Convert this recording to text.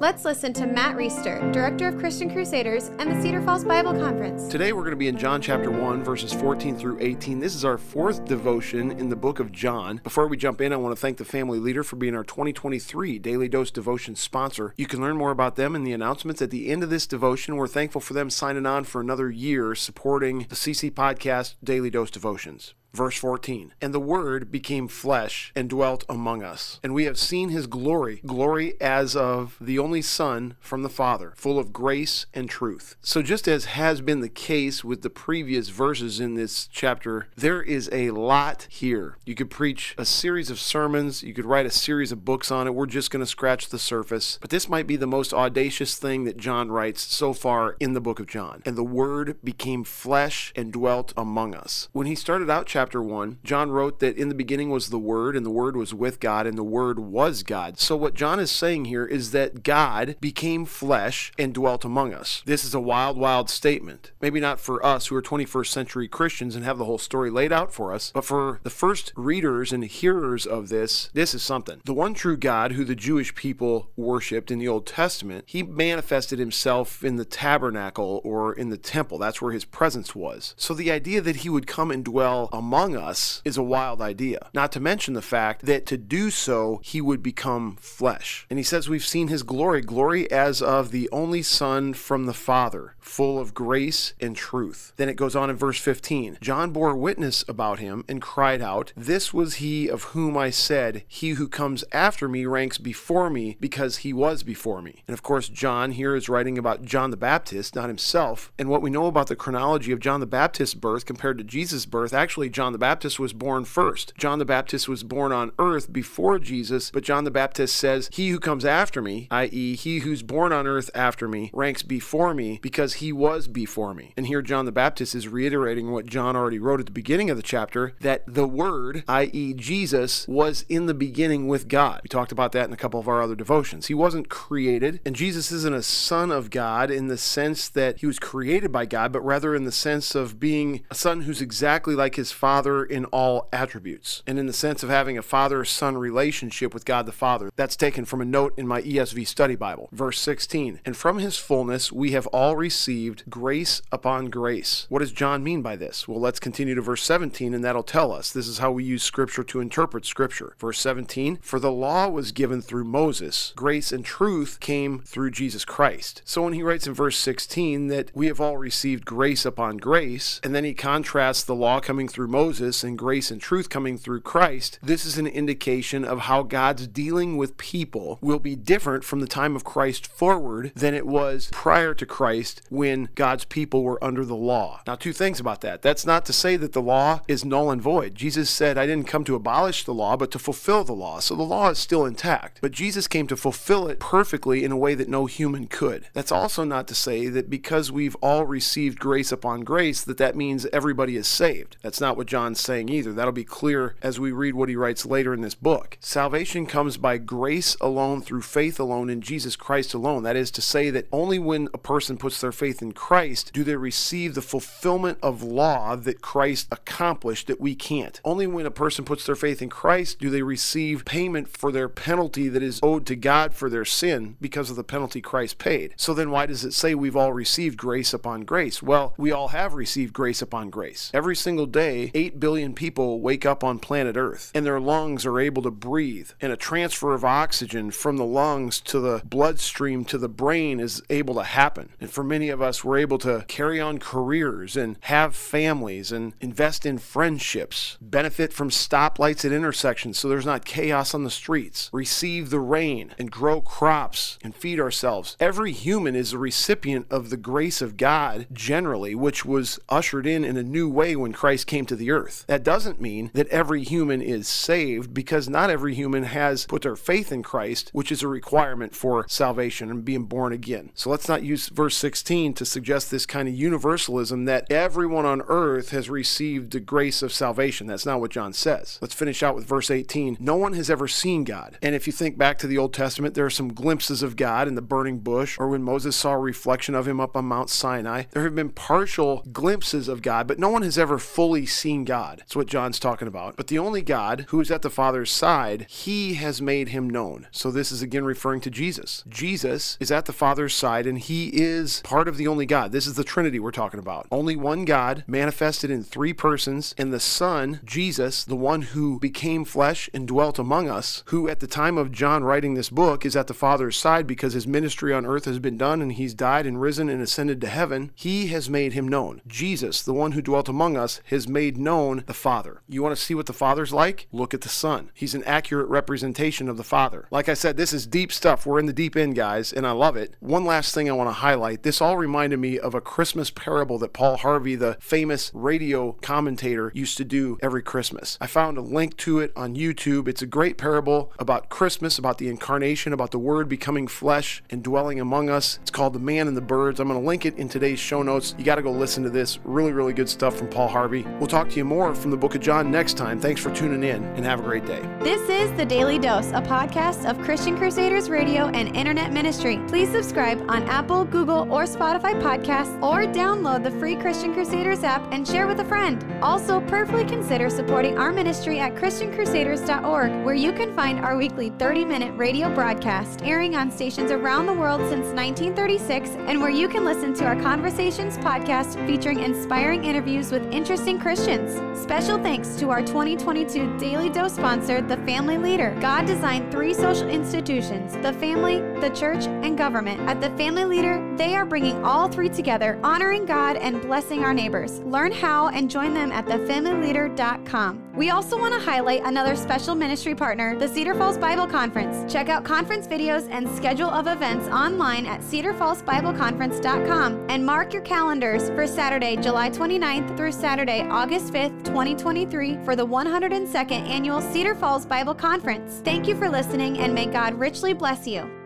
Let's listen to Matt Reisetter, Director of Christian Crusaders and the Cedar Falls Bible Conference. Today we're going to be in John chapter 1, verses 14 through 18. This is our fourth devotion in the book of John. Before we jump in, I want to thank the family leader for being our 2023 Daily Dose Devotion sponsor. You can learn more about them in the announcements at the end of this devotion. We're thankful for them signing on for another year supporting the CC Podcast Daily Dose Devotions. Verse 14 And the Word became flesh and dwelt among us. And we have seen his glory, glory as of the only Son from the Father, full of grace and truth. So, just as has been the case with the previous verses in this chapter, there is a lot here. You could preach a series of sermons, you could write a series of books on it. We're just going to scratch the surface. But this might be the most audacious thing that John writes so far in the book of John. And the Word became flesh and dwelt among us. When he started out chapter 1, John wrote that in the beginning was the Word, and the Word was with God, and the Word was God. So, what John is saying here is that God became flesh and dwelt among us. This is a wild, wild statement. Maybe not for us who are 21st century Christians and have the whole story laid out for us, but for the first readers and hearers of this, this is something. The one true God who the Jewish people worshiped in the Old Testament, he manifested himself in the tabernacle or in the temple. That's where his presence was. So, the idea that he would come and dwell among us is a wild idea. Not to mention the fact that to do so, he would become flesh. And he says, We've seen his glory, glory as of the only Son from the Father, full of grace and truth. Then it goes on in verse 15 John bore witness about him and cried out, This was he of whom I said, He who comes after me ranks before me because he was before me. And of course, John here is writing about John the Baptist, not himself. And what we know about the chronology of John the Baptist's birth compared to Jesus' birth, actually, John the Baptist was born first. John the Baptist was born on earth before Jesus, but John the Baptist says, He who comes after me, i.e., he who's born on earth after me, ranks before me because he was before me. And here John the Baptist is reiterating what John already wrote at the beginning of the chapter that the Word, i.e., Jesus, was in the beginning with God. We talked about that in a couple of our other devotions. He wasn't created, and Jesus isn't a son of God in the sense that he was created by God, but rather in the sense of being a son who's exactly like his father in all attributes, and in the sense of having a father son relationship with God the Father. That's taken from a note in my ESV study Bible. Verse 16 And from his fullness we have all received grace upon grace. What does John mean by this? Well, let's continue to verse 17, and that'll tell us. This is how we use Scripture to interpret Scripture. Verse 17 For the law was given through Moses, grace and truth came through Jesus Christ. So when he writes in verse 16 that we have all received grace upon grace, and then he contrasts the law coming through Moses and grace and truth coming through Christ, this is an indication of how God's dealing with people will be different from the time of Christ forward than it was prior to Christ when God's people were under the law. Now, two things about that. That's not to say that the law is null and void. Jesus said, I didn't come to abolish the law, but to fulfill the law. So the law is still intact. But Jesus came to fulfill it perfectly in a way that no human could. That's also not to say that because we've all received grace upon grace, that that means everybody is saved. That's not what John's saying either. That'll be clear as we read what he writes later in this book. Salvation comes by grace alone, through faith alone, in Jesus Christ alone. That is to say that only when a person puts their faith in Christ do they receive the fulfillment of law that Christ accomplished that we can't. Only when a person puts their faith in Christ do they receive payment for their penalty that is owed to God for their sin because of the penalty Christ paid. So then why does it say we've all received grace upon grace? Well, we all have received grace upon grace. Every single day, 8 billion people wake up on planet Earth and their lungs are able to breathe, and a transfer of oxygen from the lungs to the bloodstream to the brain is able to happen. And for many of us, we're able to carry on careers and have families and invest in friendships, benefit from stoplights at intersections so there's not chaos on the streets, receive the rain and grow crops and feed ourselves. Every human is a recipient of the grace of God generally, which was ushered in in a new way when Christ came to the earth. That doesn't mean that every human is saved because not every human has put their faith in Christ, which is a requirement for salvation and being born again. So let's not use verse 16 to suggest this kind of universalism that everyone on earth has received the grace of salvation. That's not what John says. Let's finish out with verse 18. No one has ever seen God. And if you think back to the Old Testament, there are some glimpses of God in the burning bush or when Moses saw a reflection of him up on Mount Sinai. There have been partial glimpses of God, but no one has ever fully seen God. That's what John's talking about. But the only God who is at the Father's side, he has made him known. So this is again referring to Jesus. Jesus is at the Father's side and he is part of the only God. This is the Trinity we're talking about. Only one God manifested in three persons, and the Son, Jesus, the one who became flesh and dwelt among us, who at the time of John writing this book is at the Father's side because his ministry on earth has been done and he's died and risen and ascended to heaven. He has made him known. Jesus, the one who dwelt among us, has made known the Father. You want to see what the Father's like? Look at the Son. He's an accurate representation of the Father. Like I said, this is deep stuff. We're in the deep end, guys, and I love it. One last thing I want to highlight this all reminded me of a Christmas parable that Paul Harvey, the famous radio commentator, used to do every Christmas. I found a link to it on YouTube. It's a great parable about Christmas, about the incarnation, about the Word becoming flesh and dwelling among us. It's called The Man and the Birds. I'm going to link it in today's show notes. You got to go listen to this. Really, really good stuff from Paul Harvey. We'll talk to you more from the book of John next time. Thanks for tuning in and have a great day. This is The Daily Dose, a podcast of Christian Crusaders Radio and Internet Ministry. Please subscribe on Apple, Google, or Spotify podcasts or download the free Christian Crusaders app and share with a friend. Also, prayerfully consider supporting our ministry at ChristianCrusaders.org, where you can find our weekly 30 minute radio broadcast airing on stations around the world since 1936 and where you can listen to our Conversations podcast featuring inspiring interviews with interesting Christians. Special thanks to our 2022 Daily Dose sponsor, The Family Leader. God designed three social institutions the family, the church, and government. At The Family Leader, they are bringing all three together, honoring God and blessing our neighbors. Learn how and join them at thefamilyleader.com. We also want to highlight another special ministry partner, the Cedar Falls Bible Conference. Check out conference videos and schedule of events online at cedarfallsbibleconference.com and mark your calendars for Saturday, July 29th through Saturday, August 5th, 2023 for the 102nd annual Cedar Falls Bible Conference. Thank you for listening and may God richly bless you.